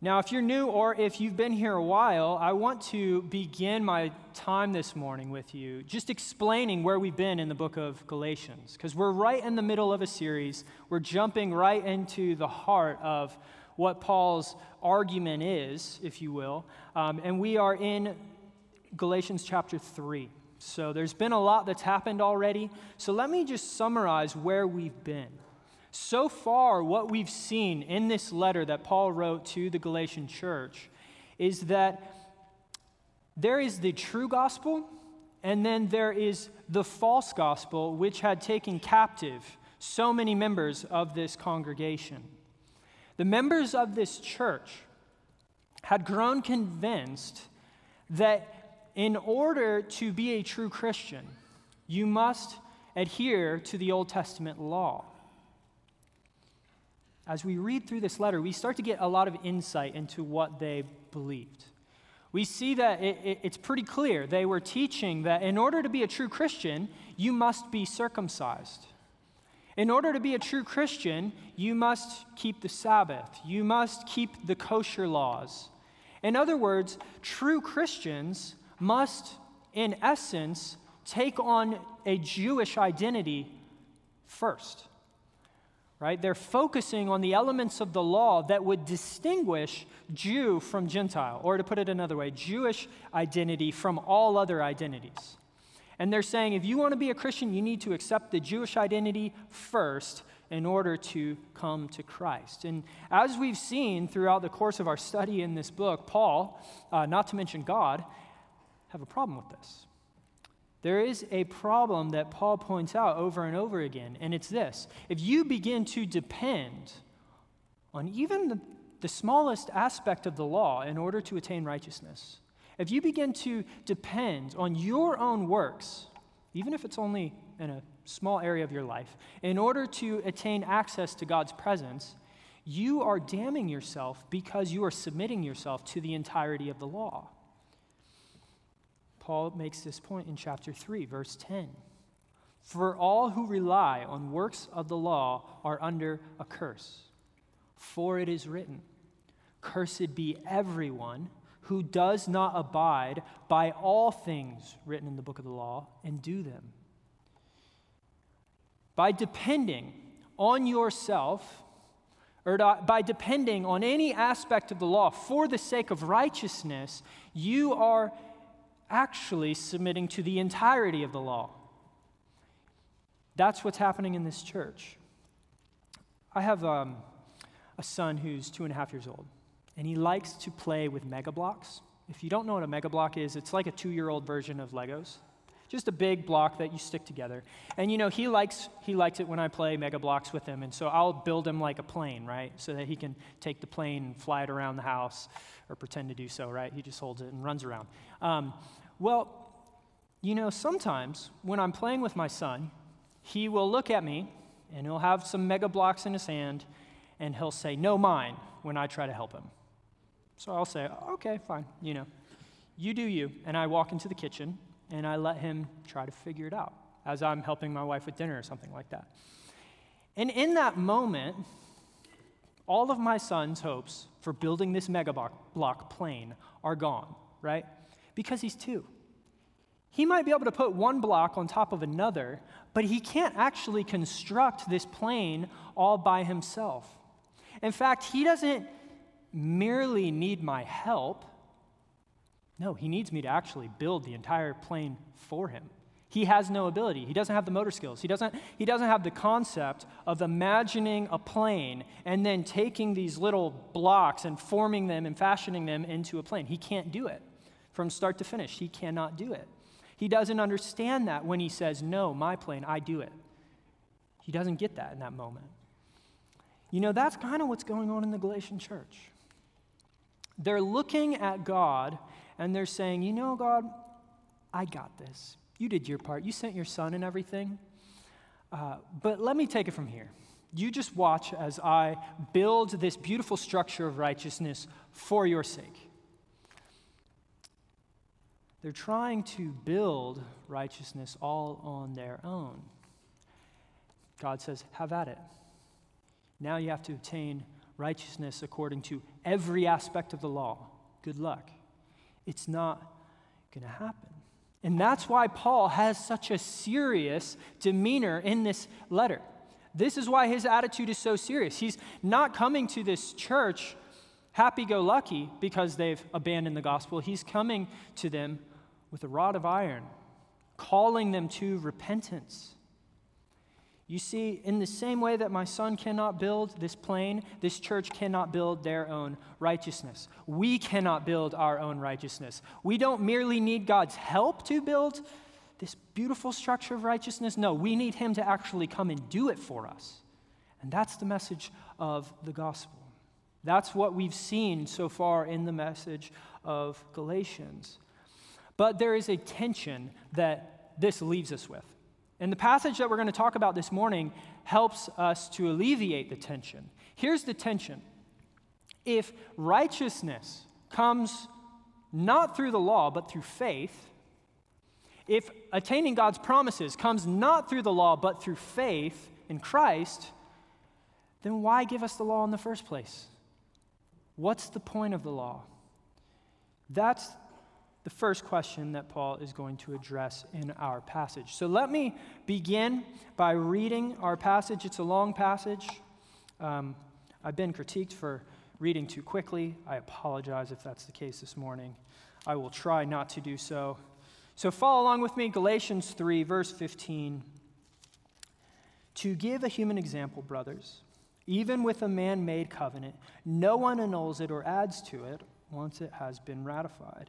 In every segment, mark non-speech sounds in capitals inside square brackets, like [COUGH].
Now, if you're new or if you've been here a while, I want to begin my time this morning with you just explaining where we've been in the book of Galatians, because we're right in the middle of a series. We're jumping right into the heart of what Paul's argument is, if you will. Um, and we are in Galatians chapter 3. So there's been a lot that's happened already. So let me just summarize where we've been. So far, what we've seen in this letter that Paul wrote to the Galatian church is that there is the true gospel, and then there is the false gospel, which had taken captive so many members of this congregation. The members of this church had grown convinced that in order to be a true Christian, you must adhere to the Old Testament law as we read through this letter, we start to get a lot of insight into what they believed. We see that it, it, it's pretty clear. They were teaching that in order to be a true Christian, you must be circumcised. In order to be a true Christian, you must keep the Sabbath, you must keep the kosher laws. In other words, true Christians must, in essence, take on a Jewish identity first right? They're focusing on the elements of the law that would distinguish Jew from Gentile, or to put it another way, Jewish identity from all other identities. And they're saying if you want to be a Christian, you need to accept the Jewish identity first in order to come to Christ. And as we've seen throughout the course of our study in this book, Paul, uh, not to mention God, have a problem with this. There is a problem that Paul points out over and over again, and it's this. If you begin to depend on even the, the smallest aspect of the law in order to attain righteousness, if you begin to depend on your own works, even if it's only in a small area of your life, in order to attain access to God's presence, you are damning yourself because you are submitting yourself to the entirety of the law. Paul makes this point in chapter 3, verse 10. For all who rely on works of the law are under a curse. For it is written, Cursed be everyone who does not abide by all things written in the book of the law and do them. By depending on yourself, or by depending on any aspect of the law for the sake of righteousness, you are actually submitting to the entirety of the law. That's what's happening in this church. I have um, a son who's two and a half years old, and he likes to play with Mega Bloks. If you don't know what a Mega Block is, it's like a two year old version of Legos. Just a big block that you stick together. And you know, he likes, he likes it when I play Mega blocks with him. And so I'll build him like a plane, right? So that he can take the plane and fly it around the house or pretend to do so, right? He just holds it and runs around. Um, well, you know, sometimes when I'm playing with my son, he will look at me and he'll have some Mega blocks in his hand and he'll say, No, mine, when I try to help him. So I'll say, Okay, fine, you know, you do you. And I walk into the kitchen and I let him try to figure it out as I'm helping my wife with dinner or something like that. And in that moment, all of my son's hopes for building this Mega Block plane are gone, right? Because he's two. He might be able to put one block on top of another, but he can't actually construct this plane all by himself. In fact, he doesn't merely need my help. No, he needs me to actually build the entire plane for him. He has no ability. He doesn't have the motor skills. He doesn't, he doesn't have the concept of imagining a plane and then taking these little blocks and forming them and fashioning them into a plane. He can't do it from start to finish. He cannot do it. He doesn't understand that when he says, No, my plane, I do it. He doesn't get that in that moment. You know, that's kind of what's going on in the Galatian church. They're looking at God and they're saying, You know, God, I got this. You did your part. You sent your son and everything. Uh, but let me take it from here. You just watch as I build this beautiful structure of righteousness for your sake. They're trying to build righteousness all on their own. God says, Have at it. Now you have to obtain righteousness according to every aspect of the law. Good luck. It's not going to happen. And that's why Paul has such a serious demeanor in this letter. This is why his attitude is so serious. He's not coming to this church happy go lucky because they've abandoned the gospel. He's coming to them with a rod of iron, calling them to repentance. You see, in the same way that my son cannot build this plane, this church cannot build their own righteousness. We cannot build our own righteousness. We don't merely need God's help to build this beautiful structure of righteousness. No, we need Him to actually come and do it for us. And that's the message of the gospel. That's what we've seen so far in the message of Galatians. But there is a tension that this leaves us with. And the passage that we're going to talk about this morning helps us to alleviate the tension. Here's the tension if righteousness comes not through the law, but through faith, if attaining God's promises comes not through the law, but through faith in Christ, then why give us the law in the first place? What's the point of the law? That's the first question that Paul is going to address in our passage. So let me begin by reading our passage. It's a long passage. Um, I've been critiqued for reading too quickly. I apologize if that's the case this morning. I will try not to do so. So follow along with me, Galatians 3, verse 15. To give a human example, brothers, even with a man made covenant, no one annuls it or adds to it once it has been ratified.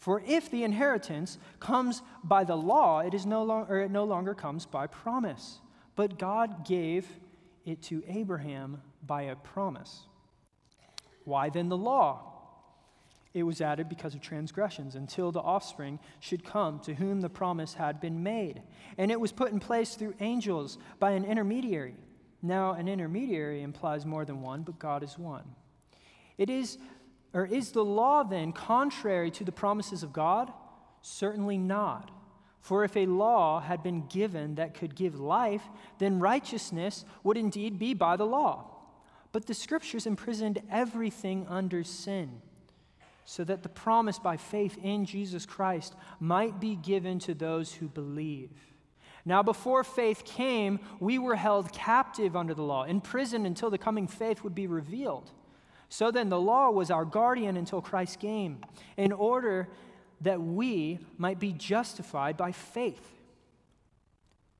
For if the inheritance comes by the law, it, is no longer, it no longer comes by promise. But God gave it to Abraham by a promise. Why then the law? It was added because of transgressions until the offspring should come to whom the promise had been made. And it was put in place through angels by an intermediary. Now, an intermediary implies more than one, but God is one. It is or is the law then contrary to the promises of God? Certainly not. For if a law had been given that could give life, then righteousness would indeed be by the law. But the scriptures imprisoned everything under sin, so that the promise by faith in Jesus Christ might be given to those who believe. Now, before faith came, we were held captive under the law, imprisoned until the coming faith would be revealed. So then, the law was our guardian until Christ came, in order that we might be justified by faith.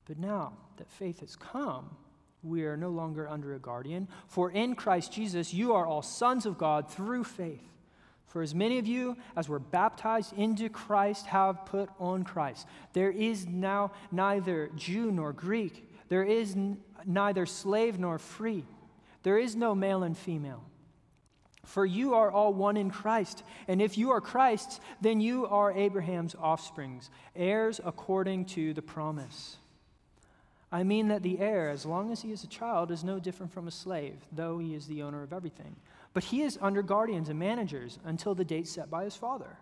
But now that faith has come, we are no longer under a guardian. For in Christ Jesus, you are all sons of God through faith. For as many of you as were baptized into Christ have put on Christ. There is now neither Jew nor Greek, there is n- neither slave nor free, there is no male and female. For you are all one in Christ. And if you are Christ's, then you are Abraham's offsprings, heirs according to the promise. I mean that the heir, as long as he is a child, is no different from a slave, though he is the owner of everything. But he is under guardians and managers until the date set by his father.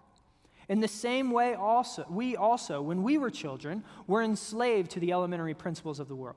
In the same way, also, we also, when we were children, were enslaved to the elementary principles of the world.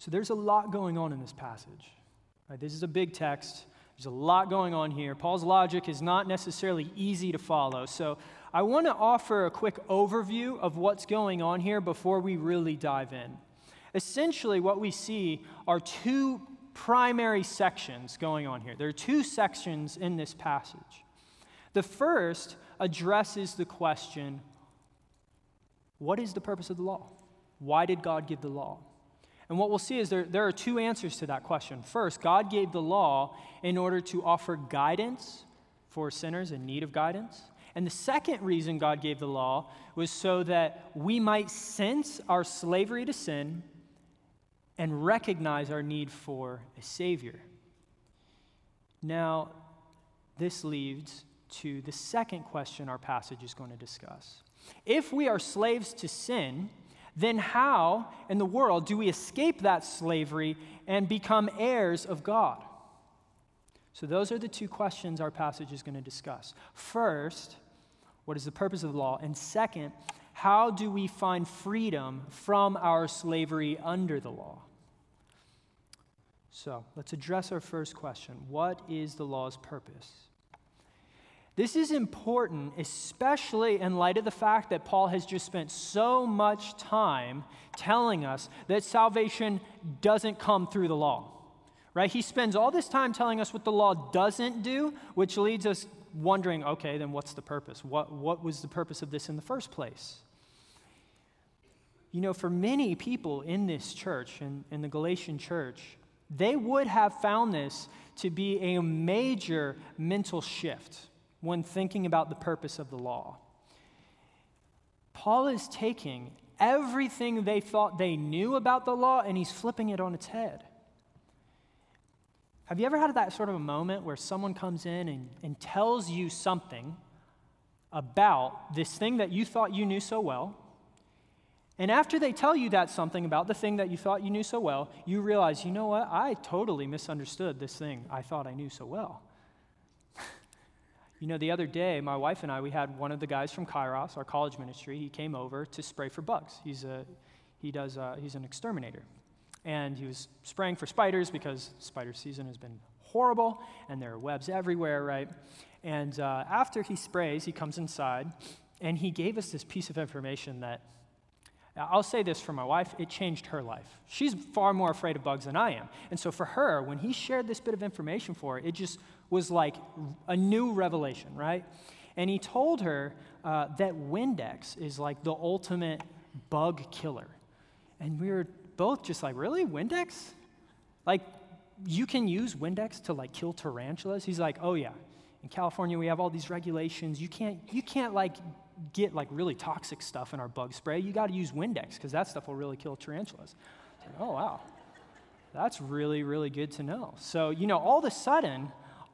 So there's a lot going on in this passage. Right? This is a big text. There's a lot going on here. Paul's logic is not necessarily easy to follow. So I want to offer a quick overview of what's going on here before we really dive in. Essentially, what we see are two primary sections going on here. There are two sections in this passage. The first addresses the question what is the purpose of the law? Why did God give the law? And what we'll see is there, there are two answers to that question. First, God gave the law in order to offer guidance for sinners in need of guidance. And the second reason God gave the law was so that we might sense our slavery to sin and recognize our need for a Savior. Now, this leads to the second question our passage is going to discuss. If we are slaves to sin, then how in the world do we escape that slavery and become heirs of God? So, those are the two questions our passage is going to discuss. First, what is the purpose of the law? And second, how do we find freedom from our slavery under the law? So, let's address our first question What is the law's purpose? This is important, especially in light of the fact that Paul has just spent so much time telling us that salvation doesn't come through the law. Right? He spends all this time telling us what the law doesn't do, which leads us wondering okay, then what's the purpose? What, what was the purpose of this in the first place? You know, for many people in this church, in, in the Galatian church, they would have found this to be a major mental shift when thinking about the purpose of the law. Paul is taking everything they thought they knew about the law and he's flipping it on its head. Have you ever had that sort of a moment where someone comes in and, and tells you something about this thing that you thought you knew so well? And after they tell you that something about the thing that you thought you knew so well, you realize, you know what? I totally misunderstood this thing I thought I knew so well. You know, the other day, my wife and I, we had one of the guys from Kairos, our college ministry. He came over to spray for bugs. He's, a, he does, a, uh, he's an exterminator. And he was spraying for spiders because spider season has been horrible and there are webs everywhere, right? And uh, after he sprays, he comes inside and he gave us this piece of information that I'll say this for my wife, it changed her life. She's far more afraid of bugs than I am. And so for her, when he shared this bit of information for her, it just was like a new revelation, right? And he told her uh, that Windex is like the ultimate bug killer. And we were both just like, really? Windex? Like, you can use Windex to like kill tarantulas? He's like, oh yeah. In California, we have all these regulations. You can't, you can't like get like really toxic stuff in our bug spray. You got to use Windex because that stuff will really kill tarantulas. Like, oh wow, that's really really good to know. So you know, all of a sudden,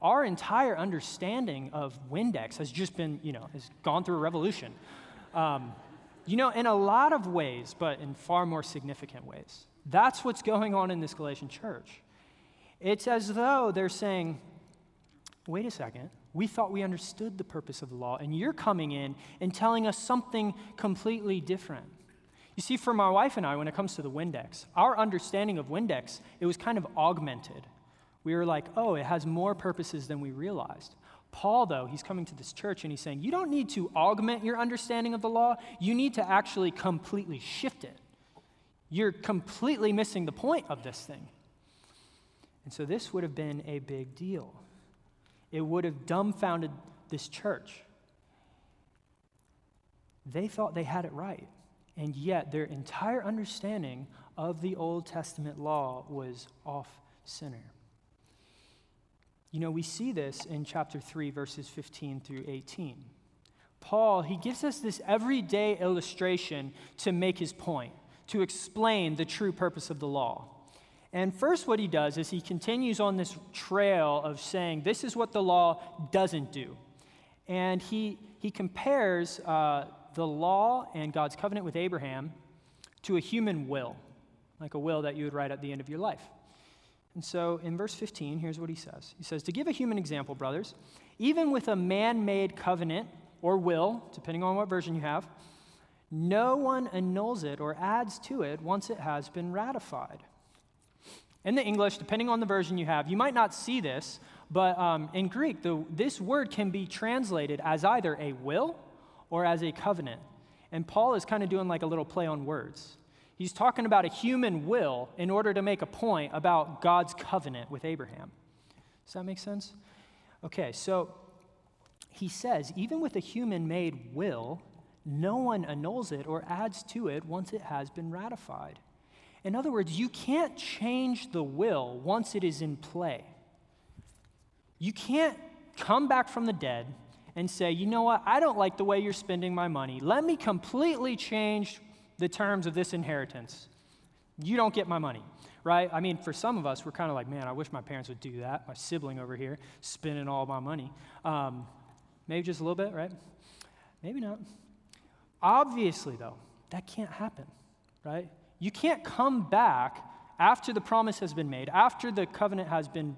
our entire understanding of Windex has just been, you know, has gone through a revolution. Um, you know, in a lot of ways, but in far more significant ways. That's what's going on in this Galatian church. It's as though they're saying, wait a second, we thought we understood the purpose of the law, and you're coming in and telling us something completely different. You see, for my wife and I, when it comes to the Windex, our understanding of Windex, it was kind of augmented we were like, oh, it has more purposes than we realized. Paul, though, he's coming to this church and he's saying, you don't need to augment your understanding of the law, you need to actually completely shift it. You're completely missing the point of this thing. And so this would have been a big deal. It would have dumbfounded this church. They thought they had it right, and yet their entire understanding of the Old Testament law was off center. You know, we see this in chapter 3, verses 15 through 18. Paul, he gives us this everyday illustration to make his point, to explain the true purpose of the law. And first, what he does is he continues on this trail of saying, This is what the law doesn't do. And he, he compares uh, the law and God's covenant with Abraham to a human will, like a will that you would write at the end of your life. And so in verse 15, here's what he says He says, To give a human example, brothers, even with a man made covenant or will, depending on what version you have, no one annuls it or adds to it once it has been ratified. In the English, depending on the version you have, you might not see this, but um, in Greek, the, this word can be translated as either a will or as a covenant. And Paul is kind of doing like a little play on words. He's talking about a human will in order to make a point about God's covenant with Abraham. Does that make sense? Okay, so he says, even with a human made will, no one annuls it or adds to it once it has been ratified. In other words, you can't change the will once it is in play. You can't come back from the dead and say, you know what, I don't like the way you're spending my money. Let me completely change the terms of this inheritance. You don't get my money, right? I mean, for some of us, we're kind of like, man, I wish my parents would do that. My sibling over here spending all my money. Um, maybe just a little bit, right? Maybe not. Obviously, though, that can't happen, right? You can't come back after the promise has been made, after the covenant has been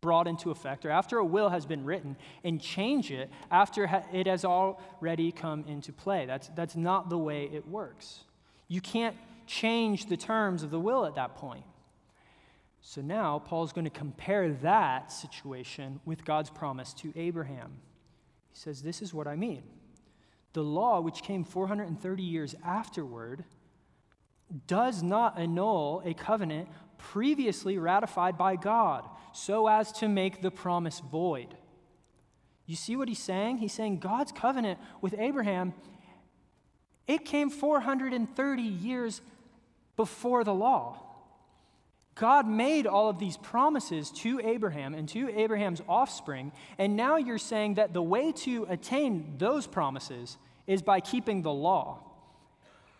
brought into effect, or after a will has been written, and change it after it has already come into play. That's, that's not the way it works. You can't change the terms of the will at that point. So now Paul's going to compare that situation with God's promise to Abraham. He says, This is what I mean. The law, which came 430 years afterward, does not annul a covenant previously ratified by God so as to make the promise void. You see what he's saying? He's saying God's covenant with Abraham, it came 430 years before the law. God made all of these promises to Abraham and to Abraham's offspring, and now you're saying that the way to attain those promises is by keeping the law.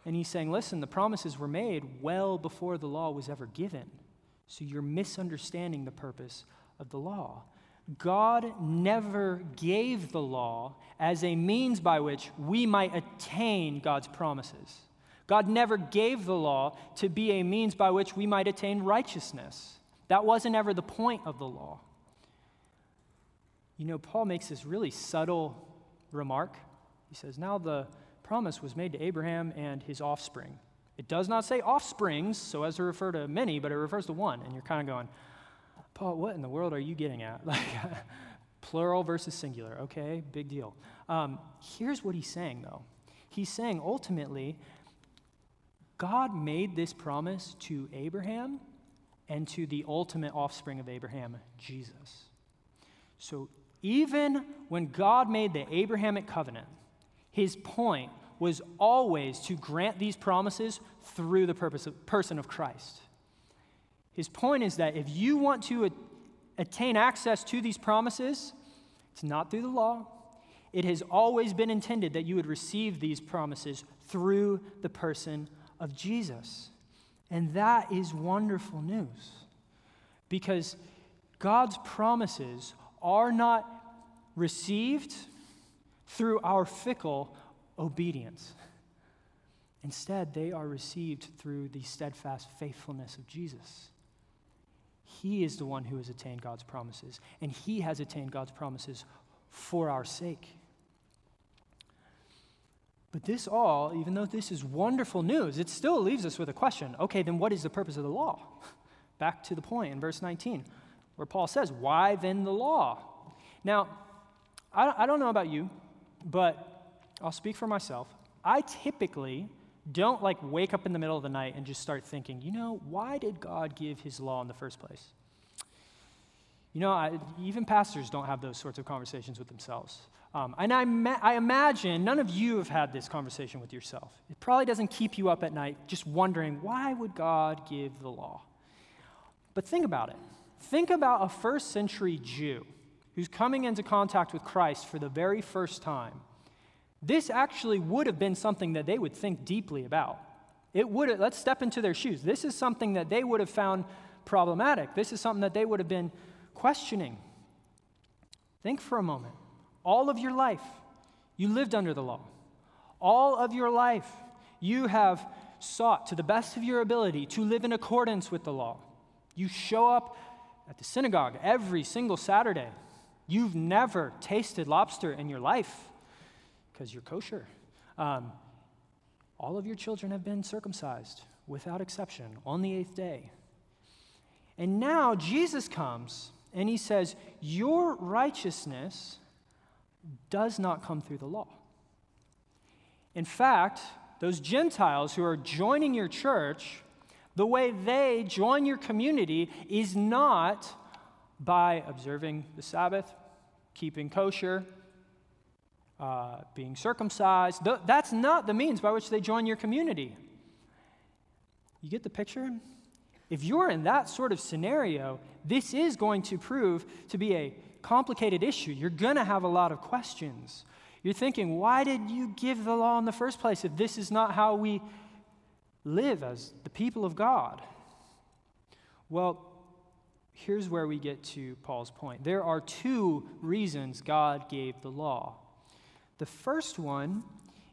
And he's saying, listen, the promises were made well before the law was ever given. So you're misunderstanding the purpose of the law. God never gave the law as a means by which we might attain God's promises. God never gave the law to be a means by which we might attain righteousness. That wasn't ever the point of the law. You know, Paul makes this really subtle remark. He says, Now the promise was made to Abraham and his offspring. It does not say offsprings, so as to refer to many, but it refers to one. And you're kind of going, Paul, what in the world are you getting at? [LAUGHS] Like, plural versus singular. Okay, big deal. Um, here's what he's saying, though. He's saying ultimately, God made this promise to Abraham and to the ultimate offspring of Abraham, Jesus. So even when God made the Abrahamic covenant, his point was always to grant these promises through the purpose of, person of Christ. His point is that if you want to attain access to these promises, it's not through the law. It has always been intended that you would receive these promises through the person of Jesus. And that is wonderful news because God's promises are not received through our fickle obedience. Instead, they are received through the steadfast faithfulness of Jesus. He is the one who has attained God's promises, and He has attained God's promises for our sake. But this all, even though this is wonderful news, it still leaves us with a question. Okay, then what is the purpose of the law? [LAUGHS] Back to the point in verse 19, where Paul says, Why then the law? Now, I, don't know about you, but I'll speak for myself. I typically don't like wake up in the middle of the night and just start thinking, you know, why did God give his law in the first place? You know, I, even pastors don't have those sorts of conversations with themselves. Um, and I, ma- I imagine none of you have had this conversation with yourself. It probably doesn't keep you up at night just wondering, why would God give the law? But think about it. Think about a first century Jew who's coming into contact with Christ for the very first time. This actually would have been something that they would think deeply about. It would have, let's step into their shoes. This is something that they would have found problematic. This is something that they would have been questioning. Think for a moment. All of your life, you lived under the law. All of your life, you have sought to the best of your ability to live in accordance with the law. You show up at the synagogue every single Saturday. You've never tasted lobster in your life because you're kosher. Um, all of your children have been circumcised without exception on the eighth day. And now Jesus comes and he says, Your righteousness does not come through the law. In fact, those Gentiles who are joining your church, the way they join your community is not by observing the Sabbath, keeping kosher, uh, being circumcised. Th- that's not the means by which they join your community. You get the picture? If you're in that sort of scenario, this is going to prove to be a complicated issue. You're going to have a lot of questions. You're thinking, why did you give the law in the first place if this is not how we live as the people of God? Well, here's where we get to Paul's point. There are two reasons God gave the law. The first one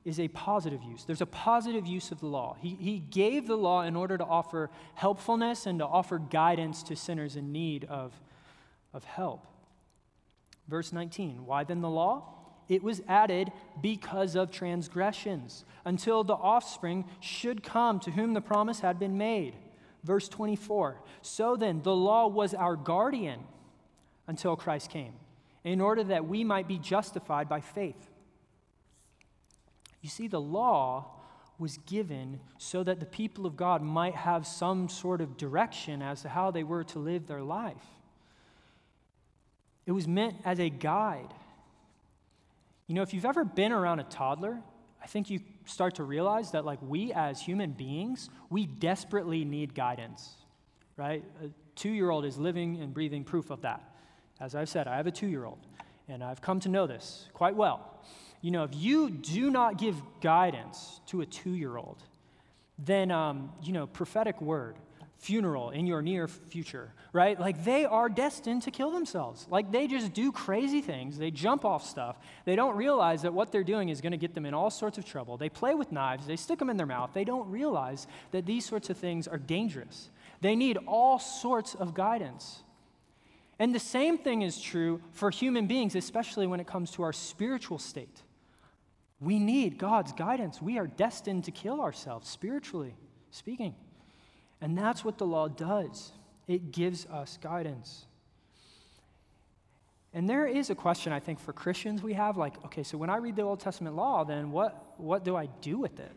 is a positive use. There's a positive use of the law. He, he gave the law in order to offer helpfulness and to offer guidance to sinners in need of, of help. Verse 19 Why then the law? It was added because of transgressions, until the offspring should come to whom the promise had been made. Verse 24 So then, the law was our guardian until Christ came, in order that we might be justified by faith. You see, the law was given so that the people of God might have some sort of direction as to how they were to live their life. It was meant as a guide. You know, if you've ever been around a toddler, I think you start to realize that, like, we as human beings, we desperately need guidance, right? A two year old is living and breathing proof of that. As I've said, I have a two year old, and I've come to know this quite well. You know, if you do not give guidance to a two year old, then, um, you know, prophetic word, funeral in your near future, right? Like they are destined to kill themselves. Like they just do crazy things. They jump off stuff. They don't realize that what they're doing is going to get them in all sorts of trouble. They play with knives, they stick them in their mouth. They don't realize that these sorts of things are dangerous. They need all sorts of guidance. And the same thing is true for human beings, especially when it comes to our spiritual state. We need God's guidance. We are destined to kill ourselves, spiritually speaking. And that's what the law does it gives us guidance. And there is a question, I think, for Christians we have like, okay, so when I read the Old Testament law, then what, what do I do with it?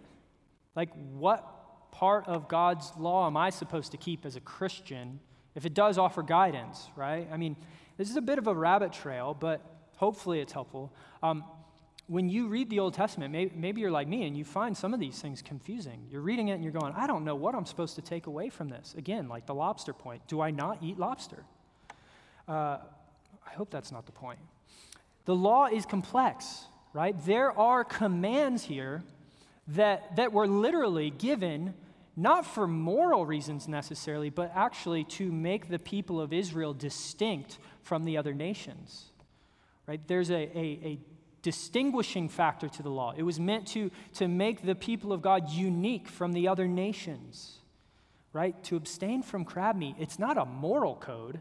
Like, what part of God's law am I supposed to keep as a Christian if it does offer guidance, right? I mean, this is a bit of a rabbit trail, but hopefully it's helpful. Um, when you read the Old Testament, maybe, maybe, you're like me and you find some of these things confusing. You're reading it and you're going, I don't know what I'm supposed to take away from this. Again, like the lobster point. Do I not eat lobster? Uh, I hope that's not the point. The law is complex, right? There are commands here that, that were literally given not for moral reasons necessarily, but actually to make the people of Israel distinct from the other nations. Right? There's a, a, a distinguishing factor to the law. It was meant to, to make the people of God unique from the other nations, right? To abstain from crab meat, it's not a moral code.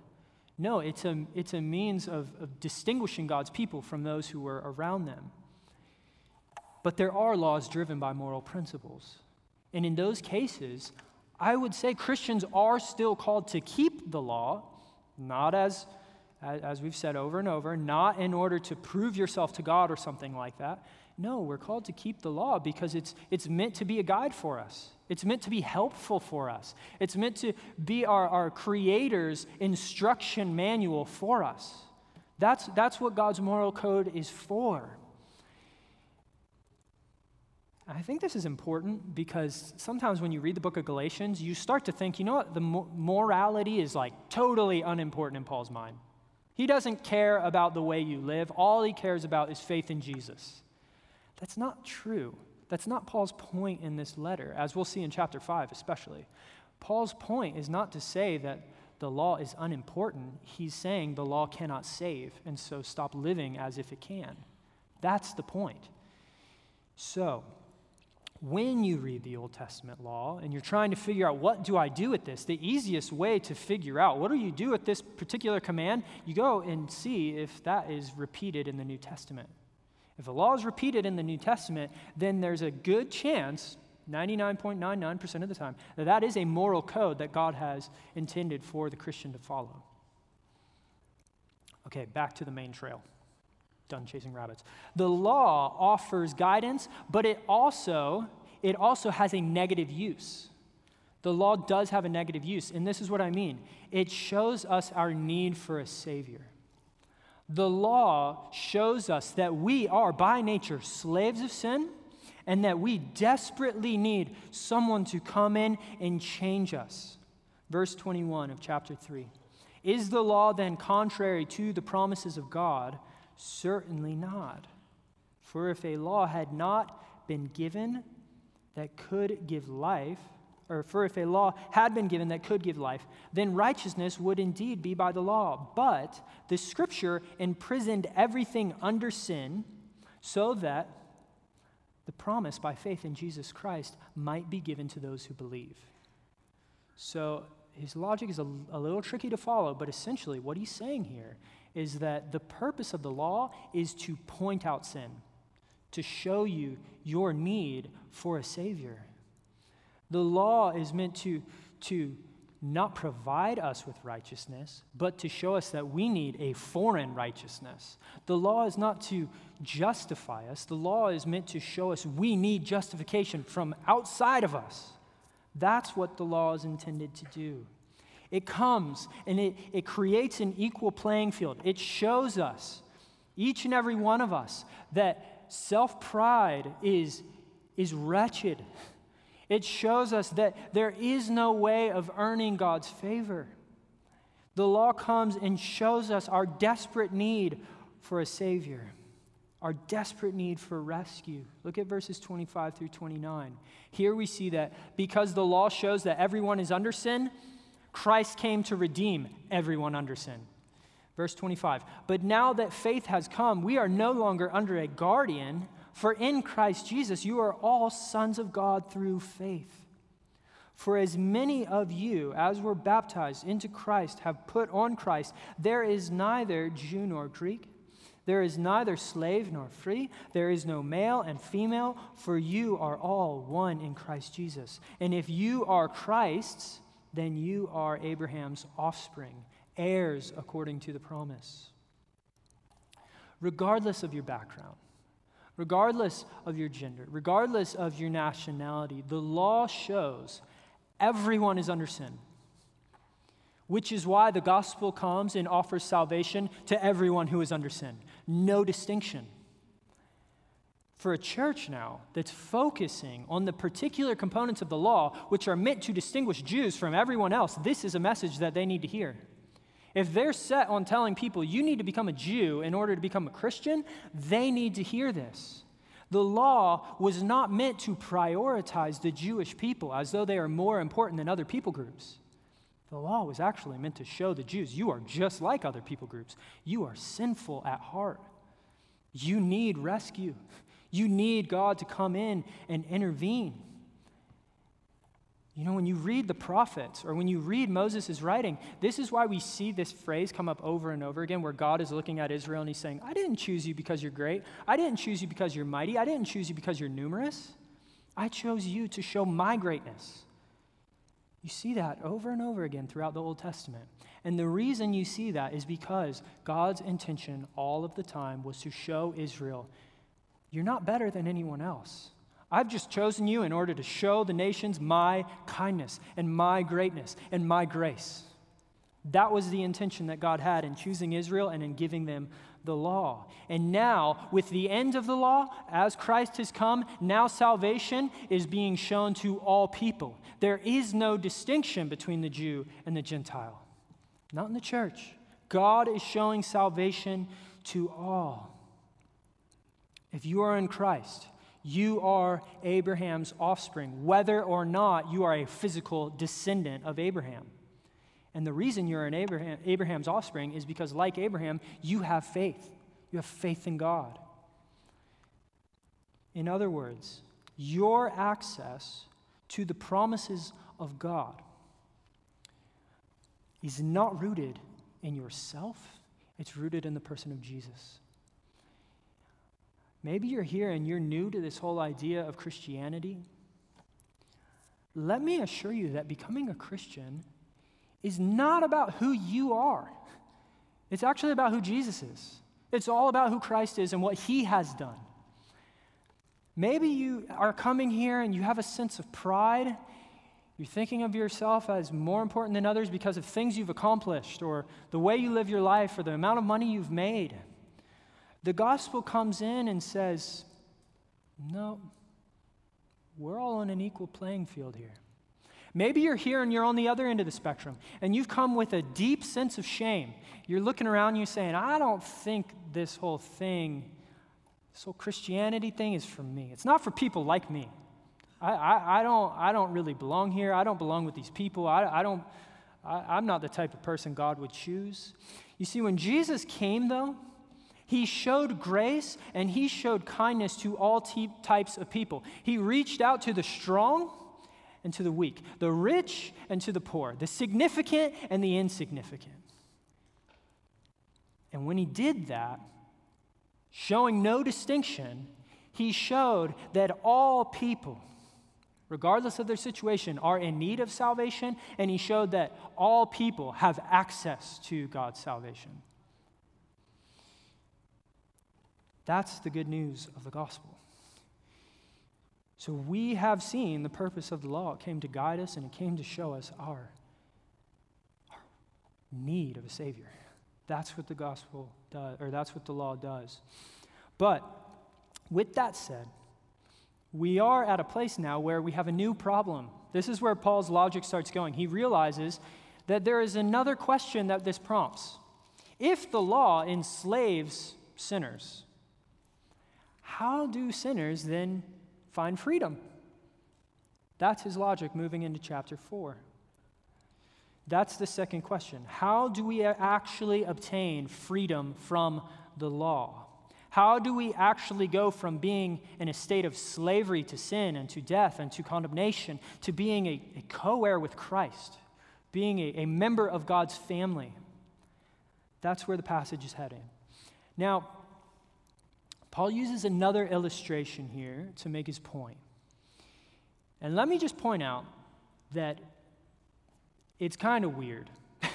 No, it's a, it's a means of, of distinguishing God's people from those who were around them. But there are laws driven by moral principles. And in those cases, I would say Christians are still called to keep the law, not as as we've said over and over, not in order to prove yourself to God or something like that. No, we're called to keep the law because it's, it's meant to be a guide for us. It's meant to be helpful for us. It's meant to be our, our Creator's instruction manual for us. That's, that's what God's moral code is for. I think this is important because sometimes when you read the book of Galatians, you start to think, you know what, the morality is like totally unimportant in Paul's mind. He doesn't care about the way you live. All he cares about is faith in Jesus. That's not true. That's not Paul's point in this letter, as we'll see in chapter 5, especially. Paul's point is not to say that the law is unimportant. He's saying the law cannot save, and so stop living as if it can. That's the point. So, when you read the Old Testament law and you're trying to figure out what do I do with this, the easiest way to figure out what do you do with this particular command, you go and see if that is repeated in the New Testament. If a law is repeated in the New Testament, then there's a good chance, 99.99% of the time, that that is a moral code that God has intended for the Christian to follow. Okay, back to the main trail done chasing rabbits. The law offers guidance, but it also it also has a negative use. The law does have a negative use, and this is what I mean. It shows us our need for a savior. The law shows us that we are, by nature, slaves of sin and that we desperately need someone to come in and change us. Verse 21 of chapter 3. Is the law then contrary to the promises of God? Certainly not. For if a law had not been given that could give life, or for if a law had been given that could give life, then righteousness would indeed be by the law. But the scripture imprisoned everything under sin so that the promise by faith in Jesus Christ might be given to those who believe. So his logic is a, a little tricky to follow, but essentially what he's saying here is that the purpose of the law is to point out sin, to show you your need for a Savior. The law is meant to, to not provide us with righteousness, but to show us that we need a foreign righteousness. The law is not to justify us, the law is meant to show us we need justification from outside of us. That's what the law is intended to do. It comes and it, it creates an equal playing field. It shows us, each and every one of us, that self pride is, is wretched. It shows us that there is no way of earning God's favor. The law comes and shows us our desperate need for a Savior our desperate need for rescue. Look at verses 25 through 29. Here we see that because the law shows that everyone is under sin, Christ came to redeem everyone under sin. Verse 25. But now that faith has come, we are no longer under a guardian, for in Christ Jesus you are all sons of God through faith. For as many of you as were baptized into Christ have put on Christ, there is neither Jew nor Greek there is neither slave nor free, there is no male and female, for you are all one in Christ Jesus. And if you are Christ's, then you are Abraham's offspring, heirs according to the promise. Regardless of your background, regardless of your gender, regardless of your nationality, the law shows everyone is under sin which is why the gospel comes and offers salvation to everyone who is under sin. No distinction. For a church now that's focusing on the particular components of the law, which are meant to distinguish Jews from everyone else, this is a message that they need to hear. If they're set on telling people you need to become a Jew in order to become a Christian, they need to hear this. The law was not meant to prioritize the Jewish people as though they are more important than other people groups. The law was actually meant to show the Jews you are just like other people groups. You are sinful at heart. You need rescue. You need God to come in and intervene. You know, when you read the prophets or when you read Moses' writing, this is why we see this phrase come up over and over again where God is looking at Israel and he's saying, I didn't choose you because you're great. I didn't choose you because you're mighty. I didn't choose you because you're numerous. I chose you to show my greatness. You see that over and over again throughout the Old Testament. And the reason you see that is because God's intention all of the time was to show Israel, you're not better than anyone else. I've just chosen you in order to show the nations my kindness and my greatness and my grace. That was the intention that God had in choosing Israel and in giving them the law. And now, with the end of the law, as Christ has come, now salvation is being shown to all people. There is no distinction between the Jew and the Gentile, not in the church. God is showing salvation to all. If you are in Christ, you are Abraham's offspring, whether or not you are a physical descendant of Abraham. And the reason you're an Abraham, Abraham's offspring is because, like Abraham, you have faith. You have faith in God. In other words, your access to the promises of God is not rooted in yourself, it's rooted in the person of Jesus. Maybe you're here and you're new to this whole idea of Christianity. Let me assure you that becoming a Christian is not about who you are, it's actually about who Jesus is. It's all about who Christ is and what he has done. Maybe you are coming here and you have a sense of pride. You're thinking of yourself as more important than others because of things you've accomplished or the way you live your life or the amount of money you've made. The gospel comes in and says, No, we're all on an equal playing field here. Maybe you're here and you're on the other end of the spectrum, and you've come with a deep sense of shame. You're looking around you saying, I don't think this whole thing, this whole Christianity thing is for me. It's not for people like me. I, I, I don't, I don't really belong here. I don't belong with these people. I, I don't, I, I'm not the type of person God would choose. You see, when Jesus came, though, he showed grace and he showed kindness to all t- types of people. He reached out to the strong and to the weak, the rich and to the poor, the significant and the insignificant. And when he did that, showing no distinction, he showed that all people, regardless of their situation, are in need of salvation, and he showed that all people have access to God's salvation. That's the good news of the gospel. So we have seen the purpose of the law. It came to guide us and it came to show us our, our need of a Savior. That's what the gospel does, or that's what the law does. But with that said, we are at a place now where we have a new problem. This is where Paul's logic starts going. He realizes that there is another question that this prompts. If the law enslaves sinners, how do sinners then find freedom. That's his logic moving into chapter 4. That's the second question. How do we actually obtain freedom from the law? How do we actually go from being in a state of slavery to sin and to death and to condemnation to being a, a co heir with Christ, being a, a member of God's family? That's where the passage is heading. Now, Paul uses another illustration here to make his point. And let me just point out that it's kind of weird, [LAUGHS]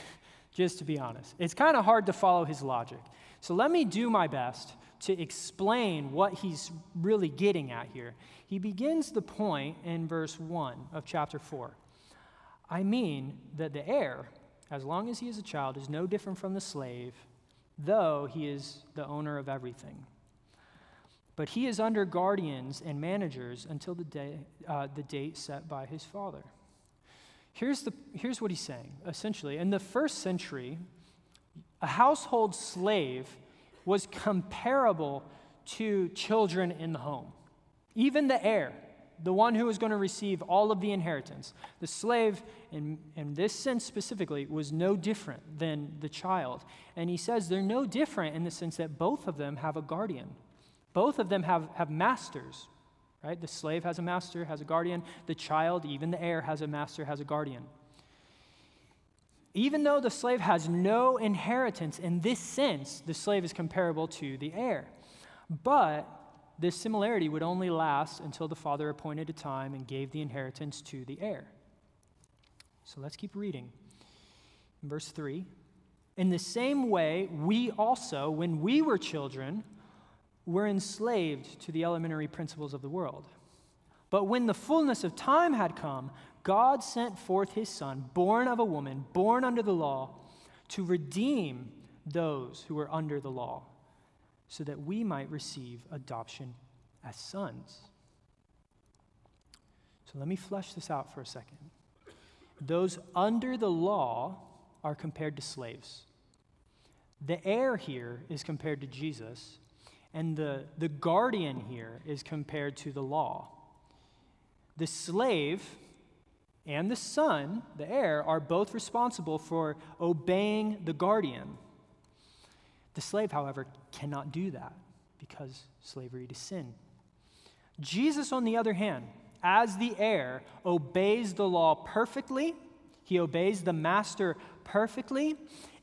just to be honest. It's kind of hard to follow his logic. So let me do my best to explain what he's really getting at here. He begins the point in verse 1 of chapter 4. I mean that the heir, as long as he is a child, is no different from the slave, though he is the owner of everything but he is under guardians and managers until the, day, uh, the date set by his father. Here's, the, here's what he's saying essentially. In the first century, a household slave was comparable to children in the home, even the heir. The one who was going to receive all of the inheritance. The slave, in, in this sense specifically, was no different than the child. And he says they're no different in the sense that both of them have a guardian. Both of them have, have masters, right? The slave has a master, has a guardian. The child, even the heir, has a master, has a guardian. Even though the slave has no inheritance, in this sense, the slave is comparable to the heir. But this similarity would only last until the father appointed a time and gave the inheritance to the heir. So let's keep reading. In verse 3 In the same way, we also, when we were children, were enslaved to the elementary principles of the world. But when the fullness of time had come, God sent forth his Son, born of a woman, born under the law, to redeem those who were under the law, so that we might receive adoption as sons. So let me flesh this out for a second. Those under the law are compared to slaves. The heir here is compared to Jesus, and the, the guardian here is compared to the law. The slave and the son, the heir, are both responsible for obeying the guardian. The slave, however, cannot do that because slavery to sin. Jesus, on the other hand, as the heir, obeys the law perfectly. He obeys the master perfectly,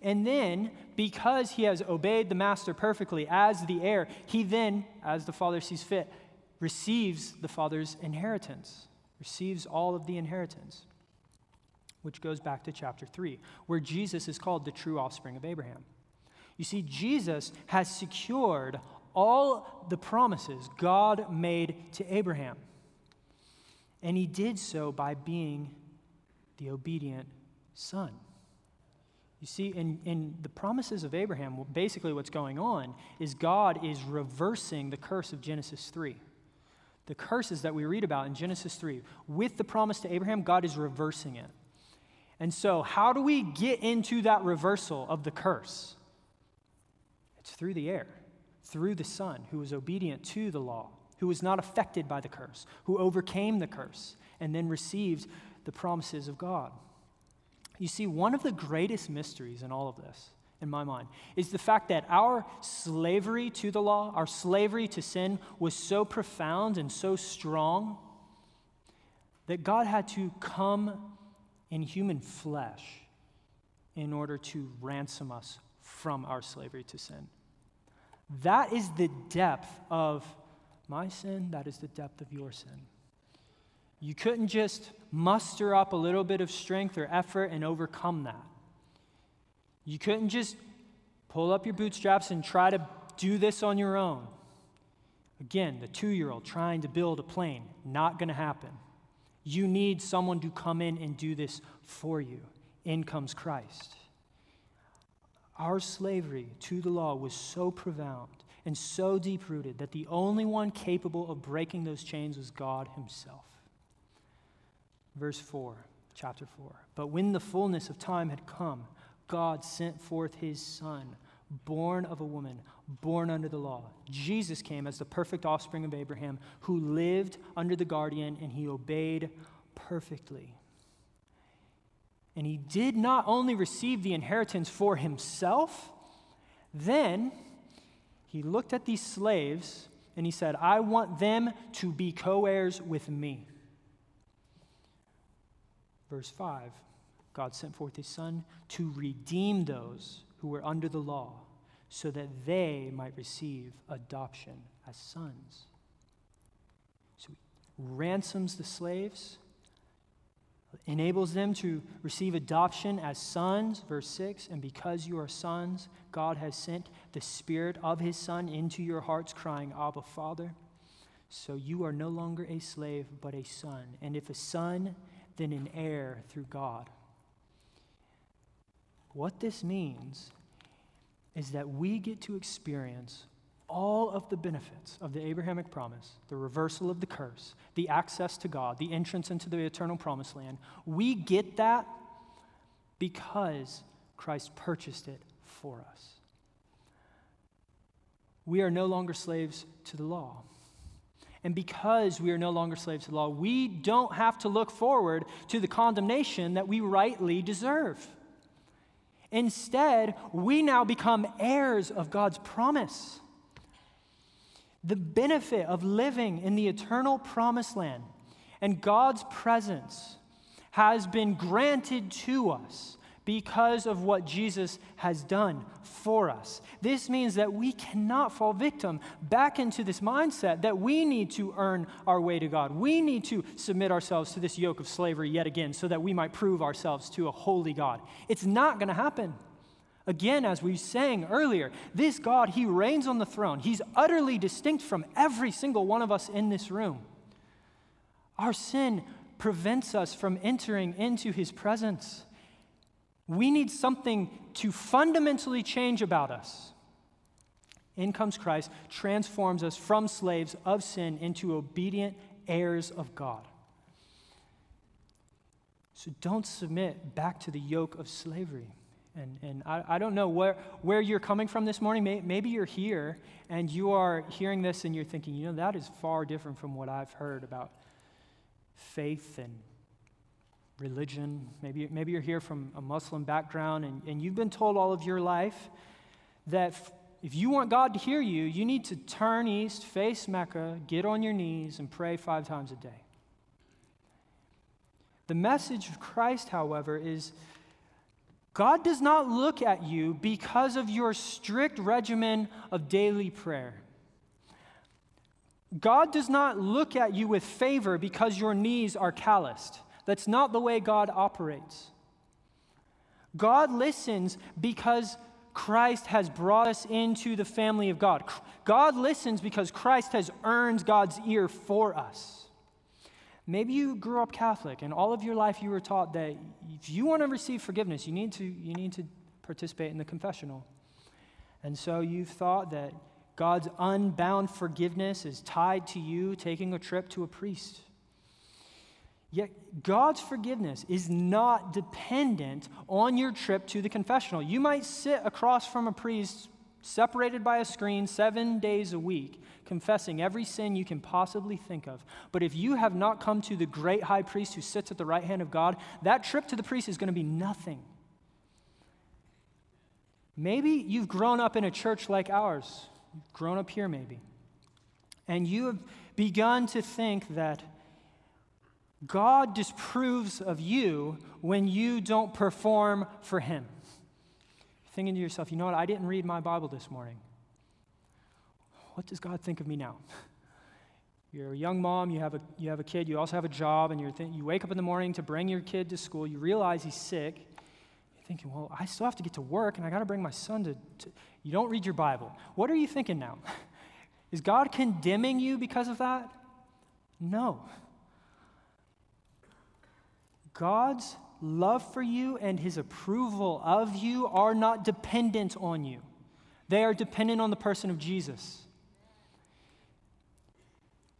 and then, because he has obeyed the master perfectly as the heir, he then, as the father sees fit, receives the father's inheritance, receives all of the inheritance, which goes back to chapter 3, where Jesus is called the true offspring of Abraham. You see, Jesus has secured all the promises God made to Abraham. And he did so by being the obedient son. You see, in, in the promises of Abraham, basically what's going on is God is reversing the curse of Genesis 3. The curses that we read about in Genesis 3, with the promise to Abraham, God is reversing it. And so, how do we get into that reversal of the curse? It's through the heir, through the son who was obedient to the law, who was not affected by the curse, who overcame the curse, and then received the promises of God. You see, one of the greatest mysteries in all of this, in my mind, is the fact that our slavery to the law, our slavery to sin, was so profound and so strong that God had to come in human flesh in order to ransom us from our slavery to sin. That is the depth of my sin, that is the depth of your sin. You couldn't just muster up a little bit of strength or effort and overcome that. You couldn't just pull up your bootstraps and try to do this on your own. Again, the two year old trying to build a plane, not going to happen. You need someone to come in and do this for you. In comes Christ. Our slavery to the law was so profound and so deep rooted that the only one capable of breaking those chains was God Himself. Verse 4, chapter 4. But when the fullness of time had come, God sent forth his Son, born of a woman, born under the law. Jesus came as the perfect offspring of Abraham, who lived under the guardian and he obeyed perfectly. And he did not only receive the inheritance for himself, then he looked at these slaves and he said, I want them to be co heirs with me. Verse 5 God sent forth his Son to redeem those who were under the law, so that they might receive adoption as sons. So he ransoms the slaves, enables them to receive adoption as sons, verse 6. And because you are sons, God has sent the Spirit of his Son into your hearts, crying, Abba, Father. So you are no longer a slave, but a son. And if a son, than an heir through God. What this means is that we get to experience all of the benefits of the Abrahamic promise the reversal of the curse, the access to God, the entrance into the eternal promised land. We get that because Christ purchased it for us. We are no longer slaves to the law. And because we are no longer slaves to the law, we don't have to look forward to the condemnation that we rightly deserve. Instead, we now become heirs of God's promise. The benefit of living in the eternal promised land and God's presence has been granted to us because of what Jesus has done for us. This means that we cannot fall victim back into this mindset that we need to earn our way to God. We need to submit ourselves to this yoke of slavery yet again so that we might prove ourselves to a holy God. It's not going to happen. Again, as we sang earlier, this God, He reigns on the throne. He's utterly distinct from every single one of us in this room. Our sin prevents us from entering into His presence. We need something to fundamentally change about us. In comes Christ, transforms us from slaves of sin into obedient heirs of God. So don't submit back to the yoke of slavery. And, and I, I don't know where, where you're coming from this morning. Maybe you're here and you are hearing this and you're thinking, you know, that is far different from what I've heard about faith and religion. Maybe, maybe you're here from a Muslim background and, and you've been told all of your life that if you want God to hear you, you need to turn east, face Mecca, get on your knees, and pray five times a day. The message of Christ, however, is God does not look at you because of your strict regimen of daily prayer. God does not look at you with favor because your knees are calloused. That's not the way God operates. God listens because Christ has brought us into the family of God. God listens because Christ has earned God's ear for us. Maybe you grew up Catholic and all of your life you were taught that if you want to receive forgiveness, you need to, you need to participate in the confessional. And so you've thought that God's unbound forgiveness is tied to you taking a trip to a priest. Yet God's forgiveness is not dependent on your trip to the confessional. You might sit across from a priest separated by a screen seven days a week, confessing every sin you can possibly think of. But if you have not come to the great high priest who sits at the right hand of God, that trip to the priest is going to be nothing. Maybe you've grown up in a church like ours, you've grown up here maybe, and you have begun to think that God disapproves of you when you don't perform for Him thinking to yourself, you know what, I didn't read my Bible this morning. What does God think of me now? [LAUGHS] You're a young mom, you have a, you have a kid, you also have a job, and you're th- you wake up in the morning to bring your kid to school, you realize he's sick. You're thinking, well, I still have to get to work, and I got to bring my son to, to. You don't read your Bible. What are you thinking now? [LAUGHS] Is God condemning you because of that? No. God's love for you and his approval of you are not dependent on you, they are dependent on the person of Jesus.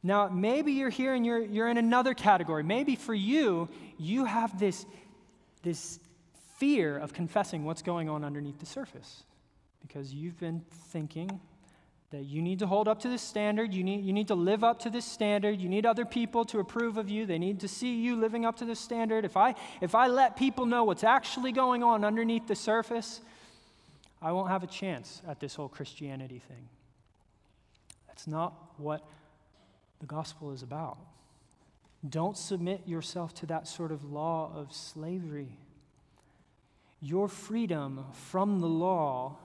Now, maybe you're here and you're, you're in another category. Maybe for you, you have this, this fear of confessing what's going on underneath the surface because you've been thinking that you need to hold up to this standard. You need, you need to live up to this standard. You need other people to approve of you. They need to see you living up to this standard. If I, if I let people know what's actually going on underneath the surface, I won't have a chance at this whole Christianity thing. That's not what the gospel is about. Don't submit yourself to that sort of law of slavery. Your freedom from the law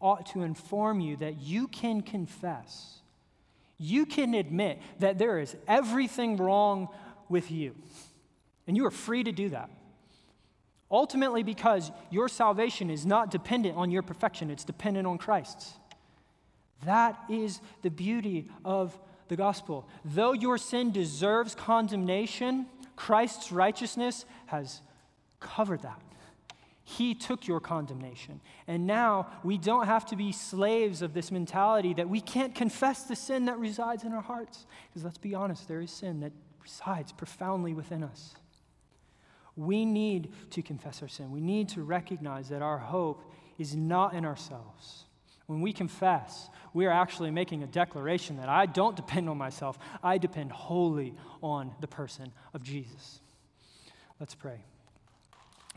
ought to inform you that you can confess, you can admit that there is everything wrong with you. And you are free to do that. Ultimately, because your salvation is not dependent on your perfection, it's dependent on Christ's. That is the beauty of the gospel. Though your sin deserves condemnation, Christ's righteousness has covered that. He took your condemnation. And now we don't have to be slaves of this mentality that we can't confess the sin that resides in our hearts. Because let's be honest, there is sin that resides profoundly within us. We need to confess our sin. We need to recognize that our hope is not in ourselves. When we confess, we are actually making a declaration that I don't depend on myself, I depend wholly on the person of Jesus. Let's pray.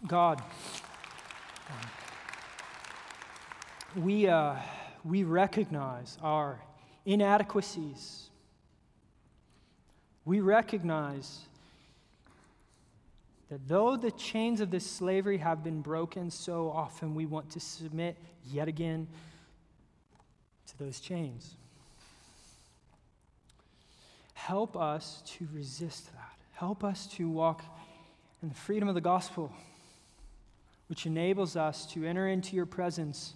God, we, uh, we recognize our inadequacies. We recognize that though the chains of this slavery have been broken, so often we want to submit yet again to those chains. Help us to resist that. Help us to walk in the freedom of the gospel which enables us to enter into your presence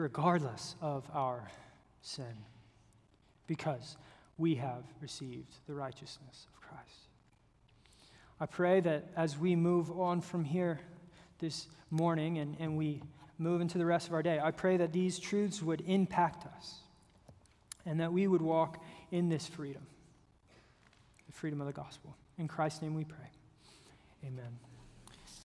regardless of our sin, because we have received the righteousness of Christ. I pray that as we move on from here this morning and, and we move into the rest of our day, I pray that these truths would impact us and that we would walk in this freedom, the freedom of the gospel. In Christ's name we pray. Amen.